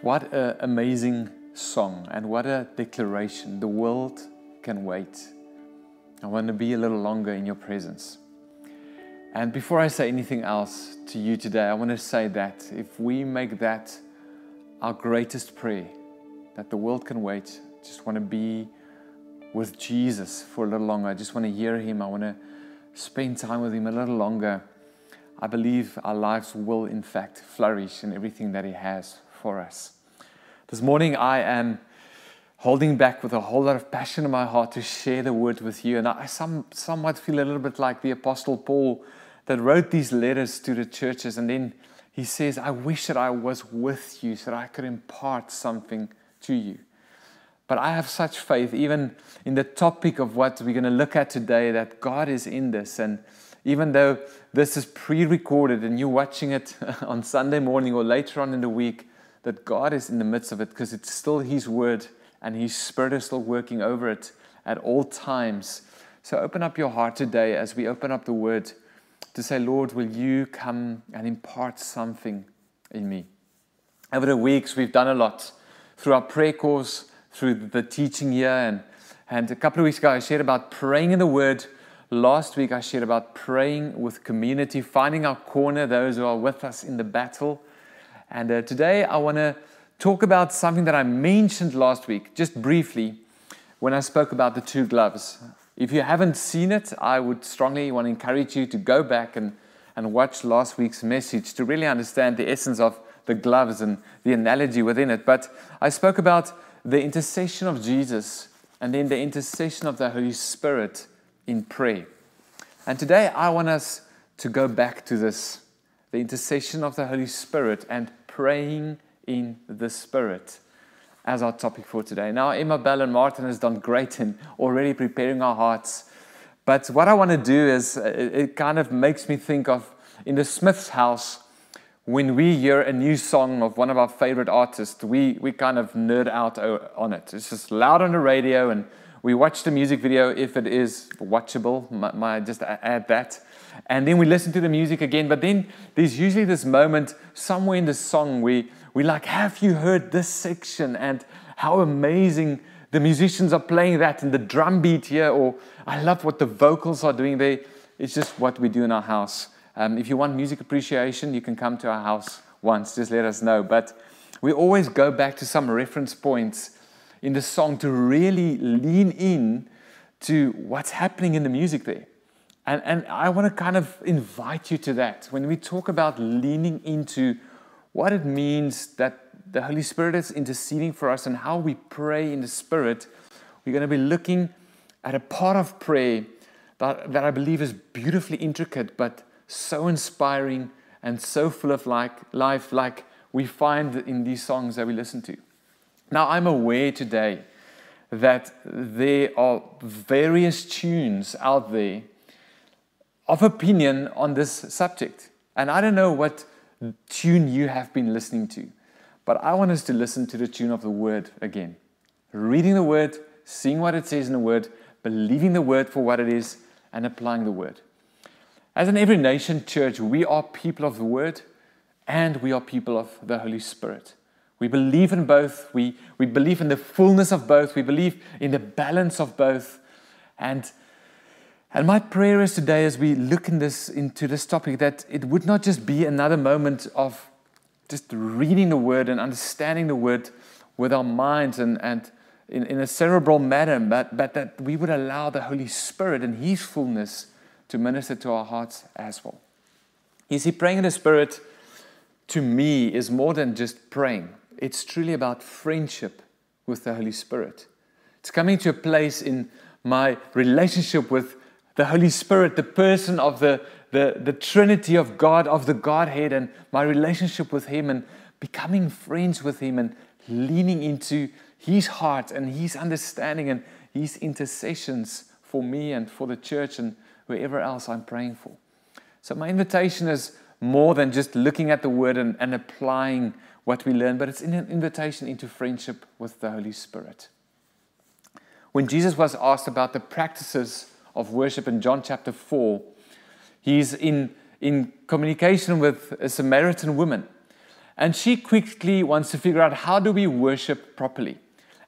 What an amazing song and what a declaration. The world can wait. I want to be a little longer in your presence. And before I say anything else to you today, I want to say that if we make that our greatest prayer, that the world can wait, just want to be with Jesus for a little longer. I just want to hear him. I want to spend time with him a little longer. I believe our lives will, in fact, flourish in everything that he has for us. This morning, I am holding back with a whole lot of passion in my heart to share the word with you. And I some, somewhat feel a little bit like the Apostle Paul that wrote these letters to the churches. And then he says, I wish that I was with you so that I could impart something to you. But I have such faith, even in the topic of what we're going to look at today, that God is in this. And even though this is pre recorded and you're watching it on Sunday morning or later on in the week, that God is in the midst of it because it's still His word and His Spirit is still working over it at all times. So open up your heart today as we open up the word to say, Lord, will you come and impart something in me? Over the weeks, we've done a lot through our prayer course, through the teaching here. And, and a couple of weeks ago, I shared about praying in the Word. Last week, I shared about praying with community, finding our corner, those who are with us in the battle. And uh, today, I want to talk about something that I mentioned last week, just briefly, when I spoke about the two gloves. If you haven't seen it, I would strongly want to encourage you to go back and, and watch last week's message to really understand the essence of the gloves and the analogy within it. But I spoke about the intercession of Jesus and then the intercession of the Holy Spirit in prayer. And today I want us to go back to this the intercession of the Holy Spirit and praying in the Spirit as our topic for today. Now, Emma Bell and Martin has done great in already preparing our hearts. But what I want to do is, uh, it kind of makes me think of in the Smith's house, when we hear a new song of one of our favorite artists, we, we kind of nerd out on it. It's just loud on the radio, and we watch the music video if it is watchable. My, my, just add that. And then we listen to the music again. But then there's usually this moment somewhere in the song where we like, Have you heard this section? And how amazing the musicians are playing that and the drum beat here. Or I love what the vocals are doing there. It's just what we do in our house. Um, if you want music appreciation, you can come to our house once. Just let us know. But we always go back to some reference points in the song to really lean in to what's happening in the music there. And, and I want to kind of invite you to that. When we talk about leaning into what it means that the Holy Spirit is interceding for us and how we pray in the Spirit, we're going to be looking at a part of prayer that, that I believe is beautifully intricate, but so inspiring and so full of like life, like we find in these songs that we listen to. Now, I'm aware today that there are various tunes out there of opinion on this subject. And I don't know what tune you have been listening to, but I want us to listen to the tune of the Word again. Reading the Word, seeing what it says in the Word, believing the Word for what it is, and applying the Word. As an Every Nation church, we are people of the Word and we are people of the Holy Spirit. We believe in both. We, we believe in the fullness of both. We believe in the balance of both. And, and my prayer is today, as we look in this, into this topic, that it would not just be another moment of just reading the Word and understanding the Word with our minds and, and in, in a cerebral manner, but, but that we would allow the Holy Spirit and His fullness to minister to our hearts as well. You see, praying in the Spirit to me is more than just praying, it's truly about friendship with the Holy Spirit. It's coming to a place in my relationship with the Holy Spirit, the person of the, the, the Trinity of God, of the Godhead, and my relationship with Him, and becoming friends with Him, and leaning into His heart and His understanding and His intercessions for me and for the church and wherever else I'm praying for. So, my invitation is more than just looking at the word and, and applying what we learn, but it's an invitation into friendship with the Holy Spirit. When Jesus was asked about the practices of worship in John chapter 4, he's in, in communication with a Samaritan woman. And she quickly wants to figure out how do we worship properly.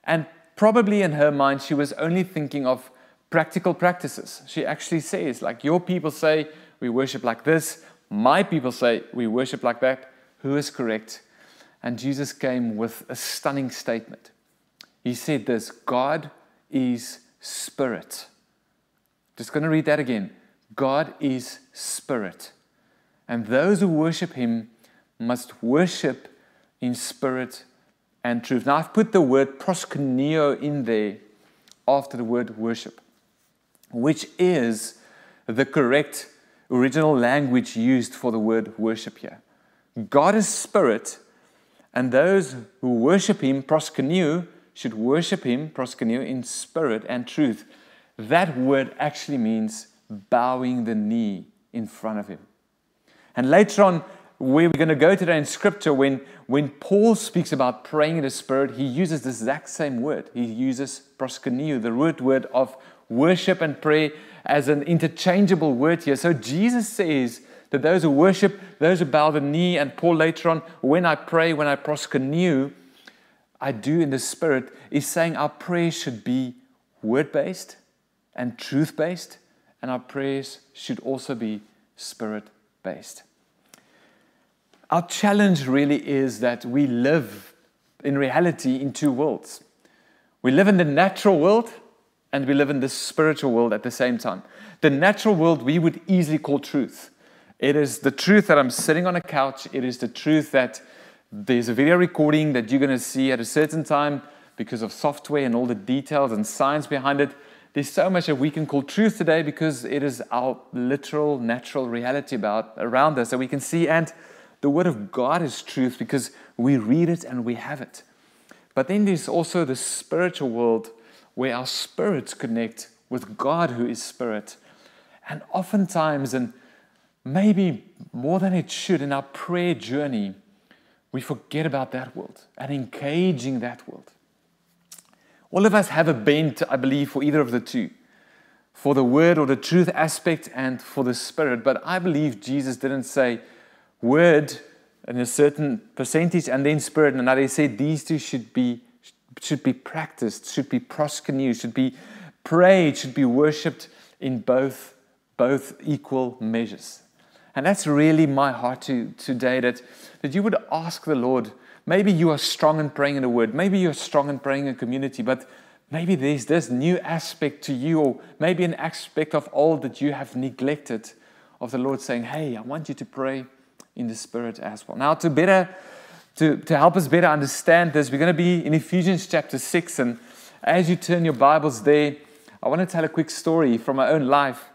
And probably in her mind, she was only thinking of practical practices. She actually says, like, your people say we worship like this, my people say we worship like that. Who is correct? And Jesus came with a stunning statement. He said this God is spirit. Just going to read that again. God is spirit. And those who worship him must worship in spirit and truth. Now, I've put the word proskuneo in there after the word worship, which is the correct original language used for the word worship here. God is spirit, and those who worship him, proskuneo, should worship him, proskuneo, in spirit and truth. That word actually means bowing the knee in front of him. And later on, where we're going to go today in scripture, when, when Paul speaks about praying in the Spirit, he uses the exact same word. He uses proskuneo, the root word of worship and prayer, as an interchangeable word here. So Jesus says that those who worship, those who bow the knee, and Paul later on, when I pray, when I proskuneo, I do in the Spirit, is saying our prayers should be word based and truth based, and our prayers should also be spirit based. Our challenge really is that we live in reality in two worlds. We live in the natural world and we live in the spiritual world at the same time. The natural world we would easily call truth. It is the truth that I'm sitting on a couch, it is the truth that there's a video recording that you're going to see at a certain time because of software and all the details and science behind it. There's so much that we can call truth today because it is our literal, natural reality about around us that we can see. And the Word of God is truth because we read it and we have it. But then there's also the spiritual world where our spirits connect with God, who is spirit. And oftentimes, and maybe more than it should, in our prayer journey, we forget about that world and engaging that world. All of us have a bent, I believe, for either of the two for the word or the truth aspect and for the spirit. But I believe Jesus didn't say, word in a certain percentage and then spirit. And now they say these two should be should be practiced, should be proskuneo, should be prayed, should be worshipped in both both equal measures. And that's really my heart to, today that, that you would ask the Lord. Maybe you are strong in praying in the word, maybe you're strong in praying in community, but maybe there's this new aspect to you, or maybe an aspect of all that you have neglected of the Lord saying, Hey, I want you to pray in the Spirit as well. Now, to better to, to help us better understand this, we're going to be in Ephesians chapter 6. And as you turn your Bibles there, I want to tell a quick story from my own life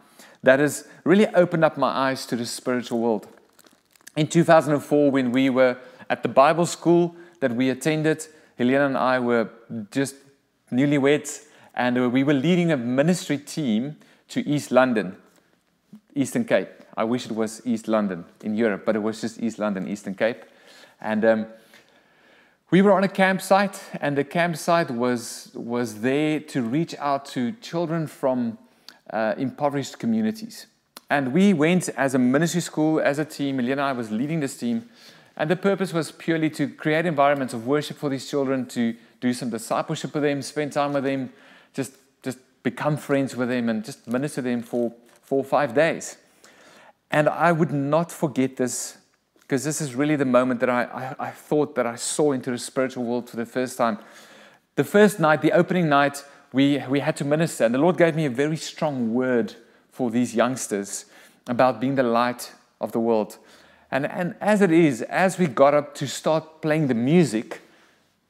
that has really opened up my eyes to the spiritual world. In 2004, when we were at the Bible school that we attended, Helena and I were just newlyweds, and we were leading a ministry team to East London, Eastern Cape. I wish it was East London in Europe, but it was just East London, Eastern Cape. And um, we were on a campsite, and the campsite was, was there to reach out to children from uh, impoverished communities. And we went as a ministry school, as a team. Elena and I was leading this team. And the purpose was purely to create environments of worship for these children, to do some discipleship with them, spend time with them, just, just become friends with them, and just minister to them for four or five days. And I would not forget this because this is really the moment that I, I, I, thought that I saw into the spiritual world for the first time. The first night, the opening night, we, we had to minister, and the Lord gave me a very strong word for these youngsters about being the light of the world. And, and as it is, as we got up to start playing the music,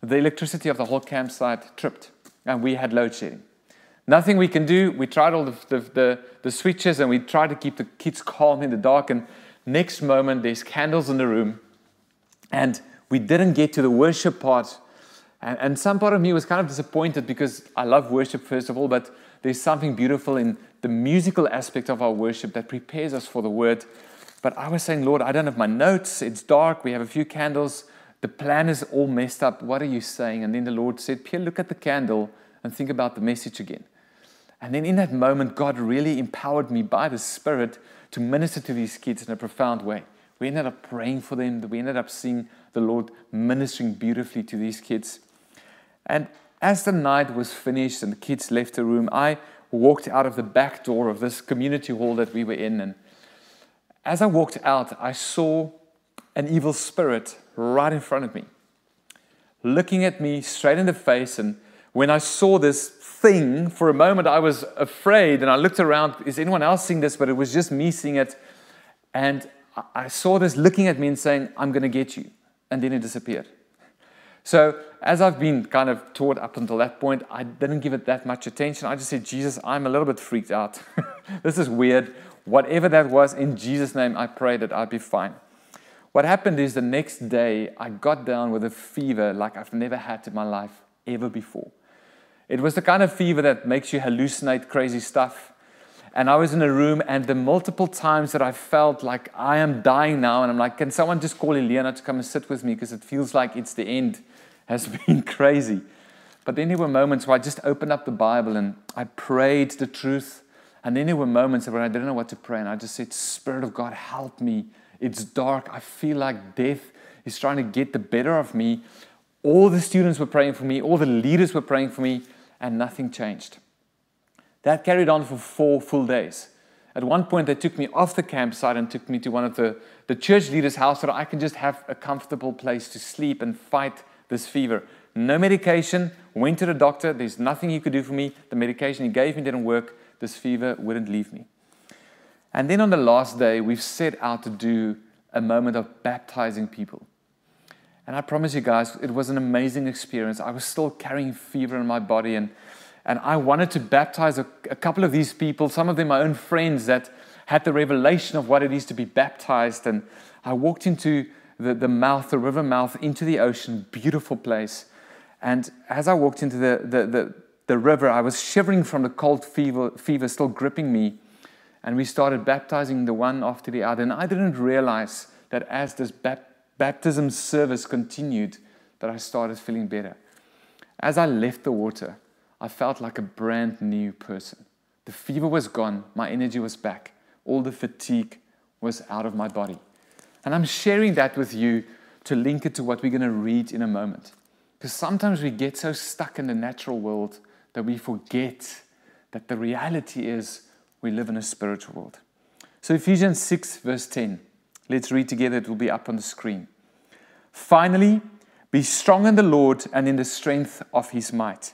the electricity of the whole campsite tripped, and we had load shedding. Nothing we can do. We tried all the, the, the, the switches and we tried to keep the kids calm in the dark. And next moment, there's candles in the room. And we didn't get to the worship part. And, and some part of me was kind of disappointed because I love worship, first of all, but there's something beautiful in the musical aspect of our worship that prepares us for the word. But I was saying, Lord, I don't have my notes. It's dark. We have a few candles. The plan is all messed up. What are you saying? And then the Lord said, Pierre, look at the candle and think about the message again. And then in that moment, God really empowered me by the Spirit to minister to these kids in a profound way. We ended up praying for them. We ended up seeing the Lord ministering beautifully to these kids. And as the night was finished and the kids left the room, I walked out of the back door of this community hall that we were in. And as I walked out, I saw an evil spirit right in front of me, looking at me straight in the face. And when I saw this thing, for a moment I was afraid and I looked around, is anyone else seeing this? But it was just me seeing it. And I saw this looking at me and saying, I'm going to get you. And then it disappeared. So, as I've been kind of taught up until that point, I didn't give it that much attention. I just said, Jesus, I'm a little bit freaked out. this is weird. Whatever that was, in Jesus' name, I pray that I'd be fine. What happened is the next day, I got down with a fever like I've never had in my life ever before. It was the kind of fever that makes you hallucinate crazy stuff. And I was in a room, and the multiple times that I felt like I am dying now, and I'm like, can someone just call Elena to come and sit with me because it feels like it's the end, has been crazy. But then there were moments where I just opened up the Bible and I prayed the truth. And then there were moments where I didn't know what to pray, and I just said, Spirit of God, help me. It's dark. I feel like death is trying to get the better of me. All the students were praying for me, all the leaders were praying for me, and nothing changed. That carried on for four full days. At one point, they took me off the campsite and took me to one of the, the church leaders' house so that I can just have a comfortable place to sleep and fight this fever. No medication, went to the doctor, there's nothing he could do for me. The medication he gave me didn't work, this fever wouldn't leave me. And then on the last day, we've set out to do a moment of baptizing people. And I promise you guys, it was an amazing experience. I was still carrying fever in my body, and, and I wanted to baptize a, a couple of these people, some of them my own friends that had the revelation of what it is to be baptized. And I walked into the, the mouth, the river mouth, into the ocean, beautiful place. And as I walked into the, the, the, the river, I was shivering from the cold fever, fever still gripping me. And we started baptizing the one after the other. And I didn't realize that as this baptism baptism service continued that I started feeling better. As I left the water, I felt like a brand new person. The fever was gone, my energy was back, all the fatigue was out of my body. And I'm sharing that with you to link it to what we're going to read in a moment. Because sometimes we get so stuck in the natural world that we forget that the reality is we live in a spiritual world. So, Ephesians 6, verse 10. Let's read together, it will be up on the screen. Finally, be strong in the Lord and in the strength of his might.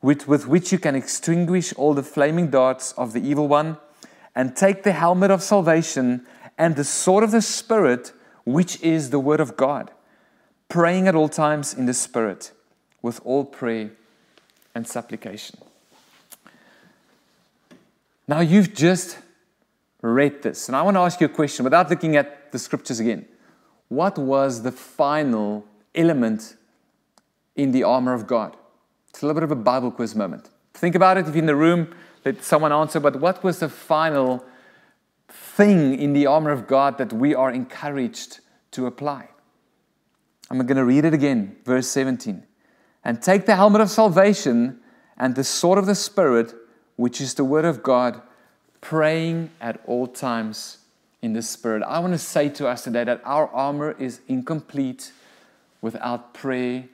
with, with which you can extinguish all the flaming darts of the evil one, and take the helmet of salvation and the sword of the Spirit, which is the Word of God, praying at all times in the Spirit with all prayer and supplication. Now, you've just read this, and I want to ask you a question without looking at the scriptures again. What was the final element in the armor of God? It's a little bit of a Bible quiz moment. Think about it if you're in the room, let someone answer, but what was the final thing in the armor of God that we are encouraged to apply? I'm going to read it again, verse 17. And take the helmet of salvation and the sword of the Spirit, which is the word of God, praying at all times in the Spirit. I want to say to us today that our armor is incomplete without prayer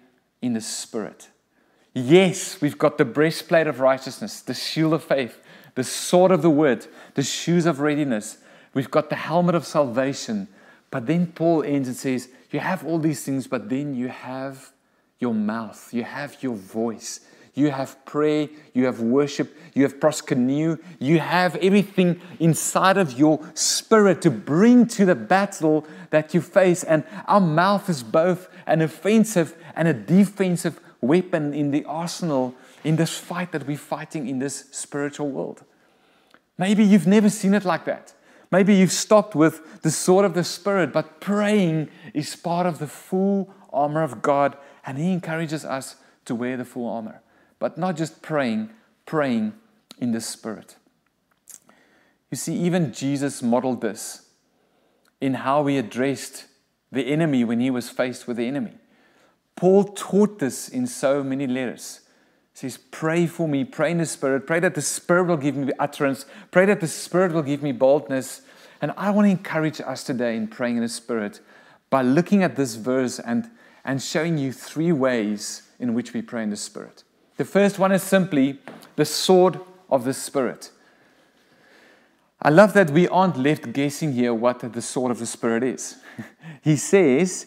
in the Spirit. Yes, we've got the breastplate of righteousness, the shield of faith, the sword of the word, the shoes of readiness. We've got the helmet of salvation. But then Paul ends and says, You have all these things, but then you have your mouth, you have your voice, you have prayer, you have worship, you have proskuneo, you have everything inside of your spirit to bring to the battle that you face. And our mouth is both an offensive and a defensive weapon in the arsenal in this fight that we're fighting in this spiritual world. Maybe you've never seen it like that. Maybe you've stopped with the sword of the Spirit, but praying is part of the full armor of God, and He encourages us to wear the full armor. But not just praying, praying in the Spirit. You see, even Jesus modeled this in how he addressed the enemy when he was faced with the enemy. Paul taught this in so many letters. He says, Pray for me, pray in the Spirit, pray that the Spirit will give me utterance, pray that the Spirit will give me boldness. And I want to encourage us today in praying in the Spirit by looking at this verse and, and showing you three ways in which we pray in the Spirit. The first one is simply the sword of the Spirit. I love that we aren't left guessing here what the sword of the Spirit is. he says,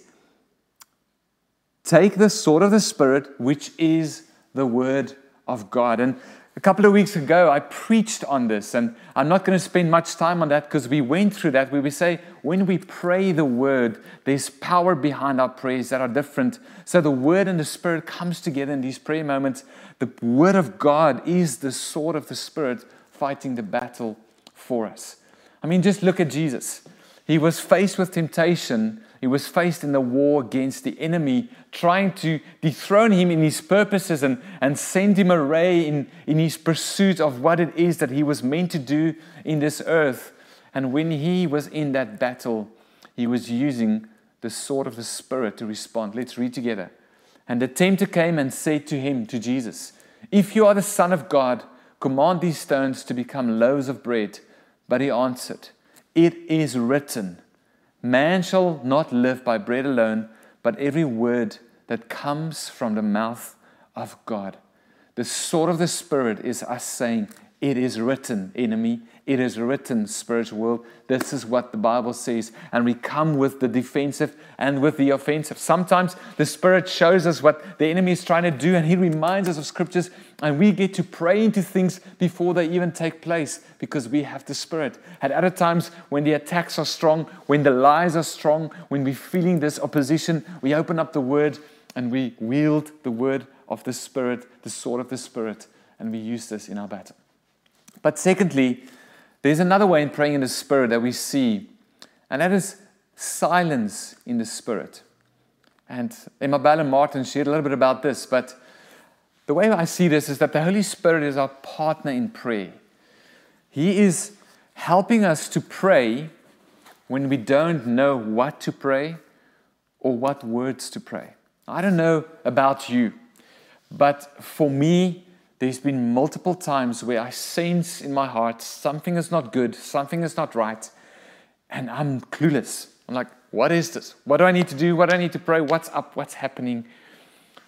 Take the sword of the Spirit, which is the Word of God. And a couple of weeks ago, I preached on this, and I'm not going to spend much time on that because we went through that where we say when we pray the Word, there's power behind our prayers that are different. So the Word and the Spirit comes together in these prayer moments. The Word of God is the sword of the Spirit fighting the battle for us. I mean, just look at Jesus. He was faced with temptation he was faced in the war against the enemy, trying to dethrone him in his purposes and, and send him array in, in his pursuit of what it is that he was meant to do in this earth. And when he was in that battle, he was using the sword of the Spirit to respond. Let's read together. And the tempter came and said to him, to Jesus, If you are the Son of God, command these stones to become loaves of bread. But he answered, It is written, Man shall not live by bread alone, but every word that comes from the mouth of God. The sword of the Spirit is us saying, It is written, enemy. It is written, spiritual world. This is what the Bible says. And we come with the defensive and with the offensive. Sometimes the Spirit shows us what the enemy is trying to do, and He reminds us of scriptures, and we get to pray into things before they even take place because we have the Spirit. At other times, when the attacks are strong, when the lies are strong, when we're feeling this opposition, we open up the Word and we wield the Word of the Spirit, the sword of the Spirit, and we use this in our battle. But secondly, there's another way in praying in the Spirit that we see, and that is silence in the Spirit. And Emma Ballon Martin shared a little bit about this, but the way I see this is that the Holy Spirit is our partner in prayer. He is helping us to pray when we don't know what to pray or what words to pray. I don't know about you, but for me, there's been multiple times where I sense in my heart something is not good, something is not right, and I'm clueless. I'm like, what is this? What do I need to do? What do I need to pray? What's up? What's happening?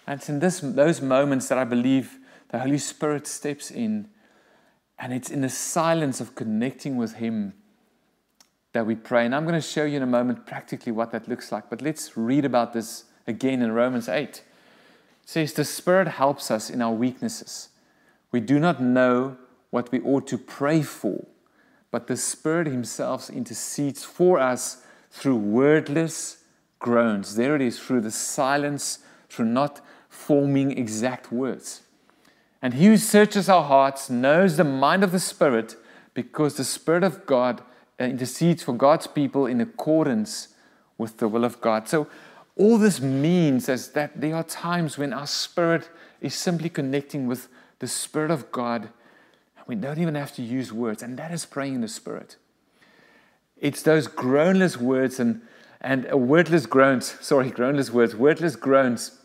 And it's in this, those moments that I believe the Holy Spirit steps in, and it's in the silence of connecting with Him that we pray. And I'm going to show you in a moment practically what that looks like. But let's read about this again in Romans 8. It says, The Spirit helps us in our weaknesses. We do not know what we ought to pray for, but the Spirit Himself intercedes for us through wordless groans. There it is, through the silence, through not forming exact words. And He who searches our hearts knows the mind of the Spirit because the Spirit of God uh, intercedes for God's people in accordance with the will of God. So, all this means is that there are times when our spirit is simply connecting with the Spirit of God. We don't even have to use words, and that is praying in the Spirit. It's those groanless words and, and uh, wordless groans, sorry, groanless words, wordless groans.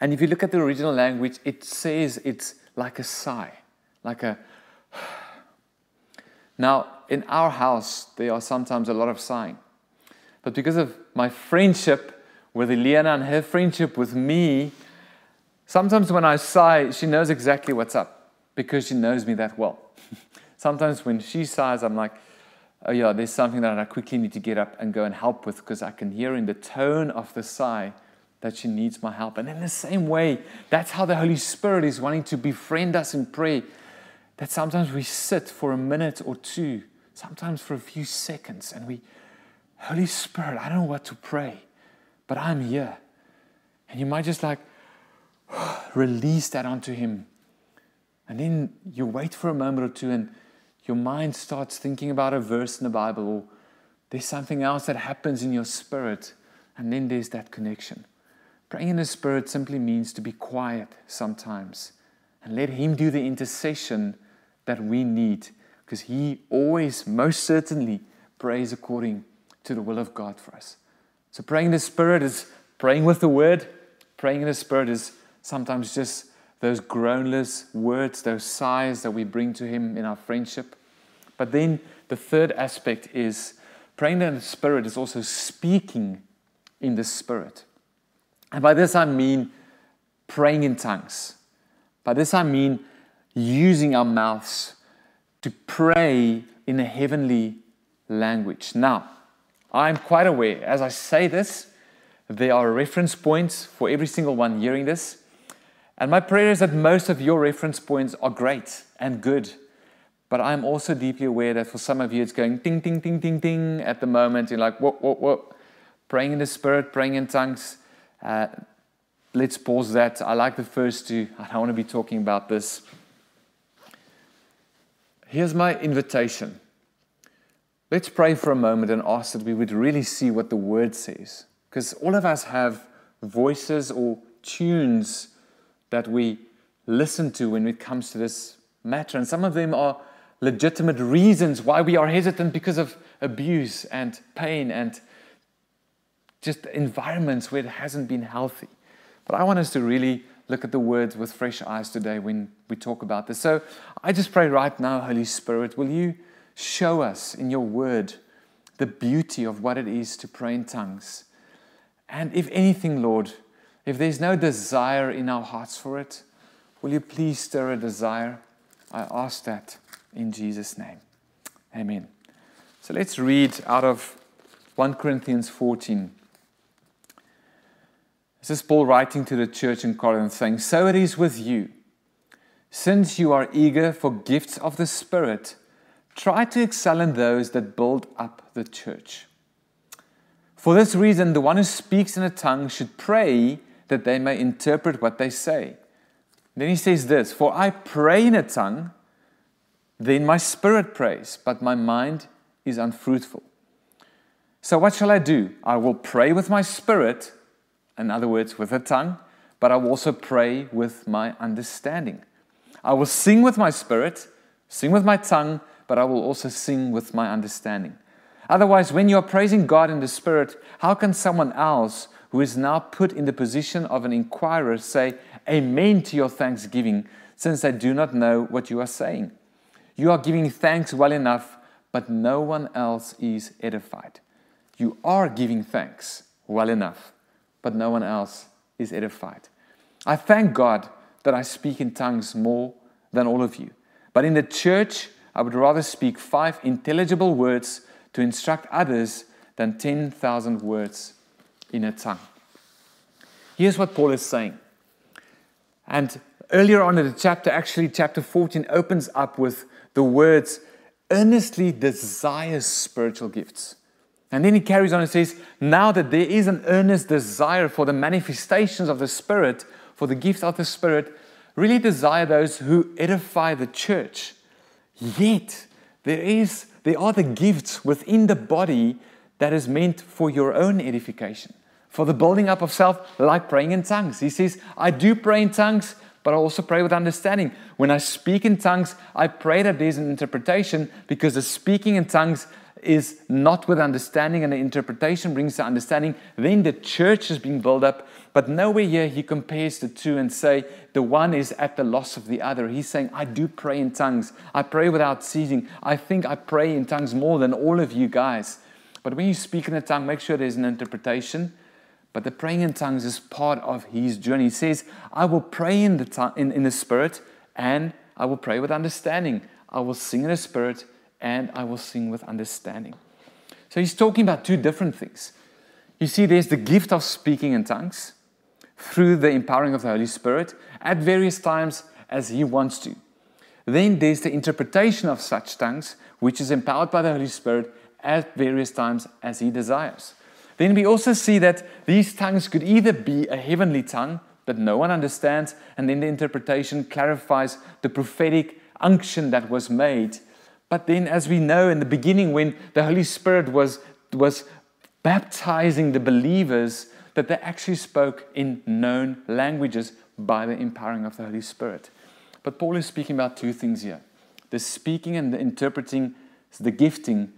And if you look at the original language, it says it's like a sigh, like a. Now, in our house, there are sometimes a lot of sighing. But because of my friendship with Eliana and her friendship with me, Sometimes when I sigh, she knows exactly what's up because she knows me that well. Sometimes when she sighs, I'm like, oh yeah, there's something that I quickly need to get up and go and help with because I can hear in the tone of the sigh that she needs my help. And in the same way, that's how the Holy Spirit is wanting to befriend us in prayer. That sometimes we sit for a minute or two, sometimes for a few seconds, and we, Holy Spirit, I don't know what to pray, but I'm here. And you might just like release that onto Him. And then you wait for a moment or two, and your mind starts thinking about a verse in the Bible, or there's something else that happens in your spirit, and then there's that connection. Praying in the Spirit simply means to be quiet sometimes and let Him do the intercession that we need because He always, most certainly, prays according to the will of God for us. So, praying in the Spirit is praying with the Word. Praying in the Spirit is sometimes just those groanless words, those sighs that we bring to Him in our friendship. But then the third aspect is praying in the Spirit is also speaking in the Spirit. And by this I mean praying in tongues. By this I mean using our mouths to pray in a heavenly language. Now, I'm quite aware, as I say this, there are reference points for every single one hearing this. And my prayer is that most of your reference points are great and good. But I'm also deeply aware that for some of you it's going ding, ding, ding, ding, ding at the moment. You're like, what, what, what? Praying in the Spirit, praying in tongues. Uh, let's pause that. I like the first two. I don't want to be talking about this. Here's my invitation. Let's pray for a moment and ask that we would really see what the word says. Because all of us have voices or tunes that we listen to when it comes to this matter. And some of them are legitimate reasons why we are hesitant because of abuse and pain and just environments where it hasn't been healthy. But I want us to really look at the words with fresh eyes today when we talk about this. So I just pray right now, Holy Spirit, will you show us in your word the beauty of what it is to pray in tongues? And if anything, Lord, if there's no desire in our hearts for it, will you please stir a desire? I ask that in Jesus' name. Amen. So let's read out of 1 Corinthians 14. This is Paul writing to the church in Corinth saying, So it is with you. Since you are eager for gifts of the Spirit, try to excel in those that build up the church. For this reason, the one who speaks in a tongue should pray that they may interpret what they say. Then he says this For I pray in a tongue, then my spirit prays, but my mind is unfruitful. So what shall I do? I will pray with my spirit in other words, with a tongue, but I will also pray with my understanding. I will sing with my spirit, sing with my tongue, but I will also sing with my understanding. Otherwise, when you are praising God in the spirit, how can someone else who is now put in the position of an inquirer say, Amen to your thanksgiving, since I do not know what you are saying? You are giving thanks well enough, but no one else is edified. You are giving thanks well enough, but no one else is edified. I thank God that I speak in tongues more than all of you. But in the church, I would rather speak five intelligible words to instruct others than 10,000 words in a tongue. Here's what Paul is saying. And earlier on in the chapter, actually, chapter 14 opens up with the words earnestly desires spiritual gifts. And then he carries on and says, Now that there is an earnest desire for the manifestations of the Spirit, for the gifts of the Spirit, really desire those who edify the church. Yet, there, is, there are the gifts within the body that is meant for your own edification, for the building up of self, like praying in tongues. He says, I do pray in tongues, but I also pray with understanding. When I speak in tongues, I pray that there's an interpretation because the speaking in tongues is not with understanding and the interpretation brings the understanding, then the church is being built up. But nowhere here he compares the two and say the one is at the loss of the other. He's saying, I do pray in tongues. I pray without ceasing. I think I pray in tongues more than all of you guys. But when you speak in a tongue, make sure there's an interpretation. But the praying in tongues is part of his journey. He says, I will pray in the, tongue, in, in the spirit and I will pray with understanding. I will sing in the spirit and I will sing with understanding. So he's talking about two different things. You see, there's the gift of speaking in tongues, through the empowering of the Holy Spirit at various times as He wants to. Then there's the interpretation of such tongues, which is empowered by the Holy Spirit at various times as He desires. Then we also see that these tongues could either be a heavenly tongue that no one understands, and then the interpretation clarifies the prophetic unction that was made. But then, as we know in the beginning, when the Holy Spirit was, was baptizing the believers, that they actually spoke in known languages by the empowering of the Holy Spirit. But Paul is speaking about two things here the speaking and the interpreting, the gifting,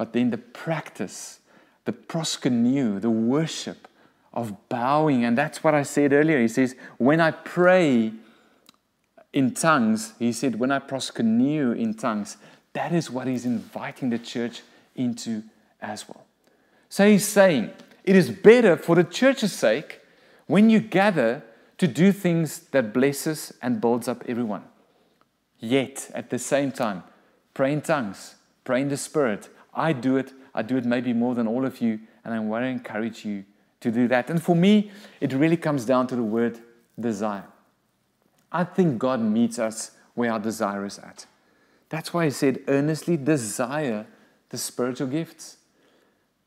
but then the practice, the proskuneo, the worship of bowing. And that's what I said earlier. He says, When I pray in tongues, he said, When I proskuneo in tongues, that is what he's inviting the church into as well. So he's saying, It is better for the church's sake when you gather to do things that blesses and builds up everyone. Yet, at the same time, pray in tongues, pray in the Spirit. I do it. I do it maybe more than all of you, and I want to encourage you to do that. And for me, it really comes down to the word desire. I think God meets us where our desire is at. That's why He said, earnestly desire the spiritual gifts.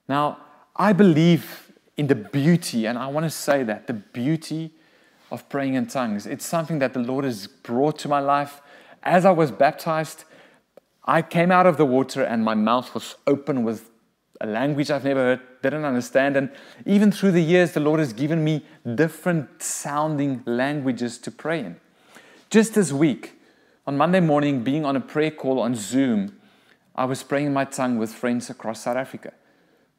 Now, I believe in the beauty, and I want to say that the beauty of praying in tongues. It's something that the Lord has brought to my life. As I was baptized, I came out of the water and my mouth was open with a language I've never heard, didn't understand. And even through the years, the Lord has given me different sounding languages to pray in. Just this week, on Monday morning, being on a prayer call on Zoom, I was praying in my tongue with friends across South Africa.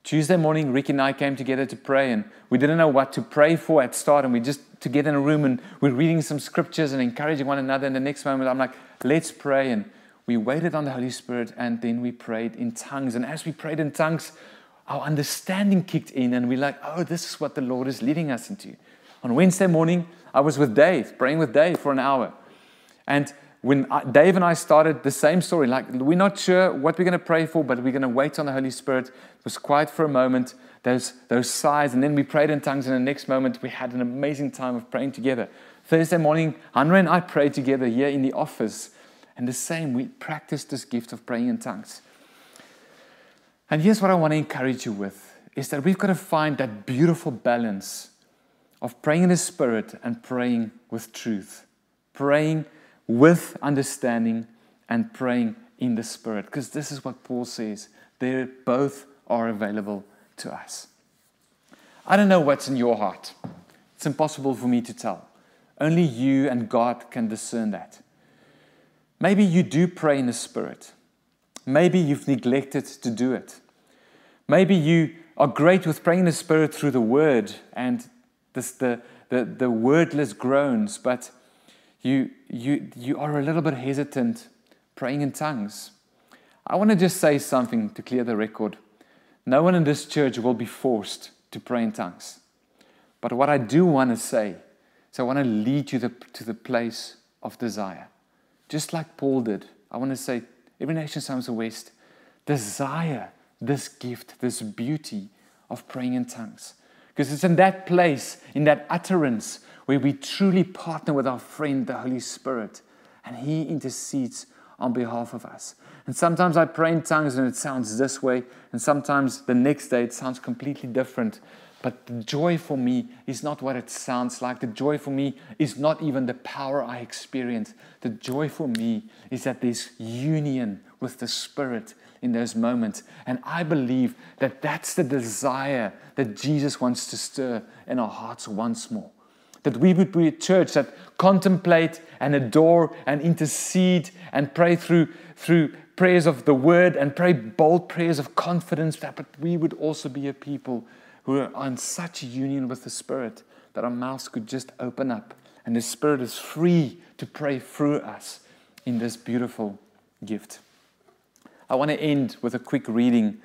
Tuesday morning, Rick and I came together to pray, and we didn't know what to pray for at start, and we just together in a room and we're reading some scriptures and encouraging one another. And the next moment, I'm like, let's pray. And we waited on the Holy Spirit, and then we prayed in tongues. And as we prayed in tongues, our understanding kicked in, and we're like, oh, this is what the Lord is leading us into. On Wednesday morning, I was with Dave, praying with Dave for an hour. And when Dave and I started the same story, like we're not sure what we're going to pray for, but we're going to wait on the Holy Spirit. It was quiet for a moment, those, those sighs, and then we prayed in tongues. And the next moment, we had an amazing time of praying together. Thursday morning, Andre and I prayed together here in the office. And the same, we practice this gift of praying in tongues. And here's what I want to encourage you with is that we've got to find that beautiful balance of praying in the Spirit and praying with truth. Praying with understanding and praying in the Spirit. Because this is what Paul says. They both are available to us. I don't know what's in your heart. It's impossible for me to tell. Only you and God can discern that. Maybe you do pray in the Spirit. Maybe you've neglected to do it. Maybe you are great with praying in the Spirit through the Word and this, the, the, the wordless groans, but you, you, you are a little bit hesitant praying in tongues. I want to just say something to clear the record. No one in this church will be forced to pray in tongues. But what I do want to say is I want to lead you to, to the place of desire. Just like Paul did. I want to say, every nation Somerset West, desire this gift, this beauty of praying in tongues. Because it's in that place, in that utterance, where we truly partner with our friend, the Holy Spirit, and He intercedes on behalf of us. And sometimes I pray in tongues and it sounds this way, and sometimes the next day it sounds completely different. But the joy for me is not what it sounds like. The joy for me is not even the power I experience. The joy for me is that there's union with the Spirit in those moments. And I believe that that's the desire that Jesus wants to stir in our hearts once more that we would be a church that contemplate and adore and intercede and pray through, through prayers of the word and pray bold prayers of confidence, but we would also be a people who are in such union with the Spirit that our mouths could just open up and the Spirit is free to pray through us in this beautiful gift. I want to end with a quick reading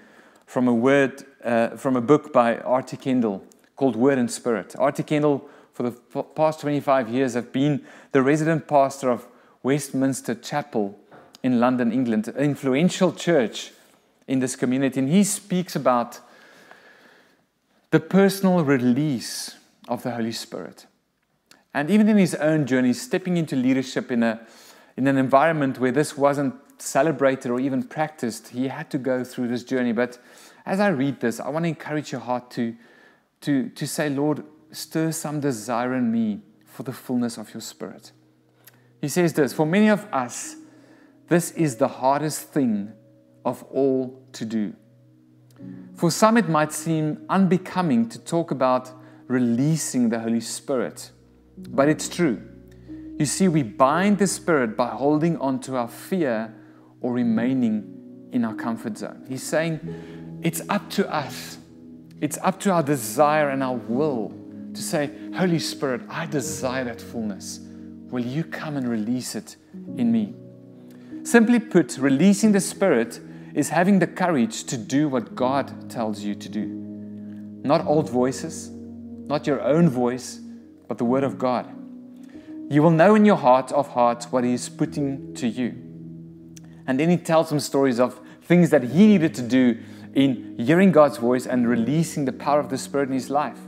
from a word uh, from a book by R.T. Kendall called Word and Spirit. R.T. Kendall for the past 25 years, I've been the resident pastor of Westminster Chapel in London, England, an influential church in this community. And he speaks about the personal release of the Holy Spirit. And even in his own journey, stepping into leadership in, a, in an environment where this wasn't celebrated or even practiced, he had to go through this journey. But as I read this, I want to encourage your heart to, to, to say, Lord, stir some desire in me for the fullness of your Spirit. He says this For many of us, this is the hardest thing of all to do. For some, it might seem unbecoming to talk about releasing the Holy Spirit, but it's true. You see, we bind the Spirit by holding on to our fear or remaining in our comfort zone. He's saying it's up to us, it's up to our desire and our will to say, Holy Spirit, I desire that fullness. Will you come and release it in me? Simply put, releasing the Spirit is having the courage to do what God tells you to do. Not old voices, not your own voice, but the Word of God. You will know in your heart of hearts what He is putting to you. And then He tells some stories of things that He needed to do in hearing God's voice and releasing the power of the Spirit in His life.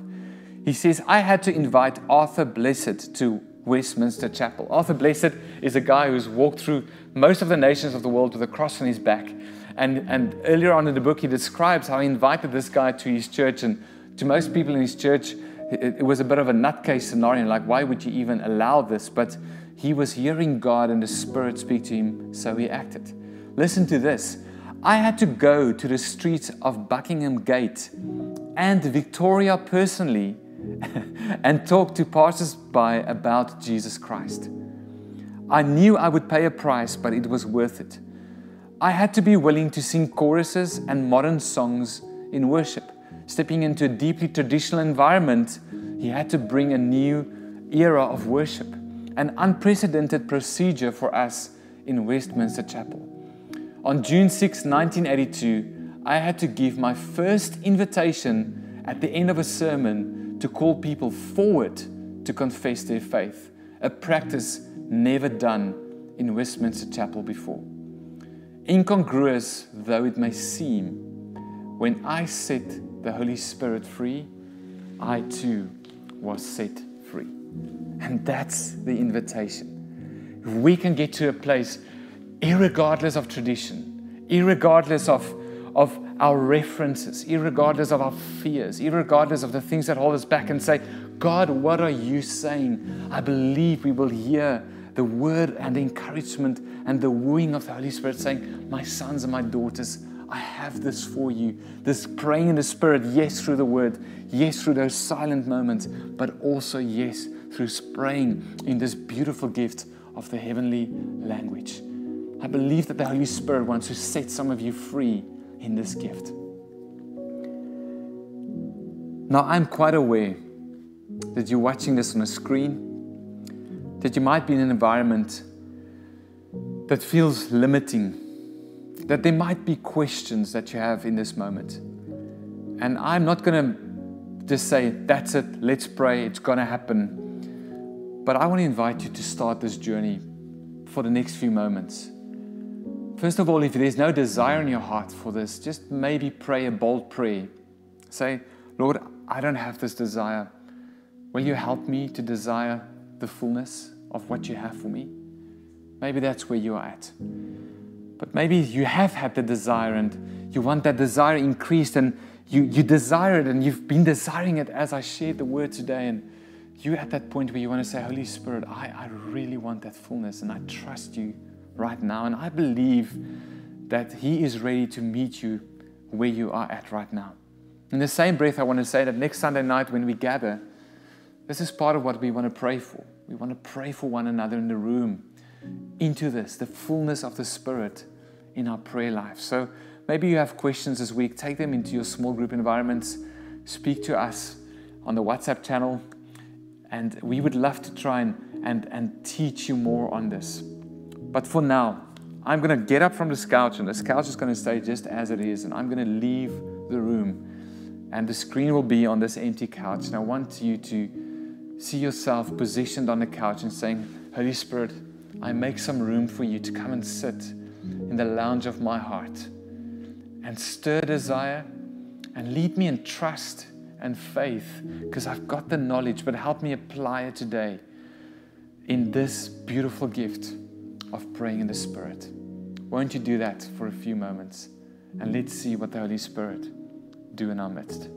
He says, I had to invite Arthur Blessitt to Westminster Chapel. Arthur Blessitt is a guy who's walked through most of the nations of the world with a cross on his back. And, and earlier on in the book, he describes how he invited this guy to his church. And to most people in his church, it, it was a bit of a nutcase scenario like, why would you even allow this? But he was hearing God and the Spirit speak to him, so he acted. Listen to this. I had to go to the streets of Buckingham Gate and Victoria personally and talk to passers-by about Jesus Christ. I knew I would pay a price, but it was worth it. I had to be willing to sing choruses and modern songs in worship. Stepping into a deeply traditional environment, he had to bring a new era of worship, an unprecedented procedure for us in Westminster Chapel. On June 6, 1982, I had to give my first invitation at the end of a sermon to call people forward to confess their faith, a practice never done in Westminster Chapel before. Incongruous though it may seem, when I set the Holy Spirit free, I too was set free. And that's the invitation. If we can get to a place, regardless of tradition, regardless of, of our references, regardless of our fears, regardless of the things that hold us back, and say, God, what are you saying? I believe we will hear the word and encouragement and the wooing of the Holy Spirit saying, My sons and my daughters, I have this for you. This praying in the Spirit, yes, through the word, yes, through those silent moments, but also, yes, through praying in this beautiful gift of the heavenly language. I believe that the Holy Spirit wants to set some of you free in this gift. Now, I'm quite aware that you're watching this on a screen, that you might be in an environment that feels limiting, that there might be questions that you have in this moment. And I'm not going to just say, that's it, let's pray, it's going to happen. But I want to invite you to start this journey for the next few moments. First of all, if there's no desire in your heart for this, just maybe pray a bold prayer. Say, Lord, I don't have this desire. Will you help me to desire the fullness of what you have for me? Maybe that's where you're at. But maybe you have had the desire and you want that desire increased and you, you desire it and you've been desiring it as I shared the word today. And you're at that point where you want to say, Holy Spirit, I, I really want that fullness and I trust you right now. And I believe that He is ready to meet you where you are at right now. In the same breath, I want to say that next Sunday night when we gather, this is part of what we want to pray for. We want to pray for one another in the room into this, the fullness of the Spirit in our prayer life. So maybe you have questions this week, take them into your small group environments, speak to us on the WhatsApp channel, and we would love to try and, and, and teach you more on this. But for now, I'm going to get up from this couch, and this couch is going to stay just as it is, and I'm going to leave the room. And the screen will be on this empty couch. And I want you to see yourself positioned on the couch and saying, Holy Spirit, I make some room for you to come and sit in the lounge of my heart and stir desire and lead me in trust and faith because I've got the knowledge, but help me apply it today in this beautiful gift of praying in the Spirit. Won't you do that for a few moments? And let's see what the Holy Spirit do in our midst.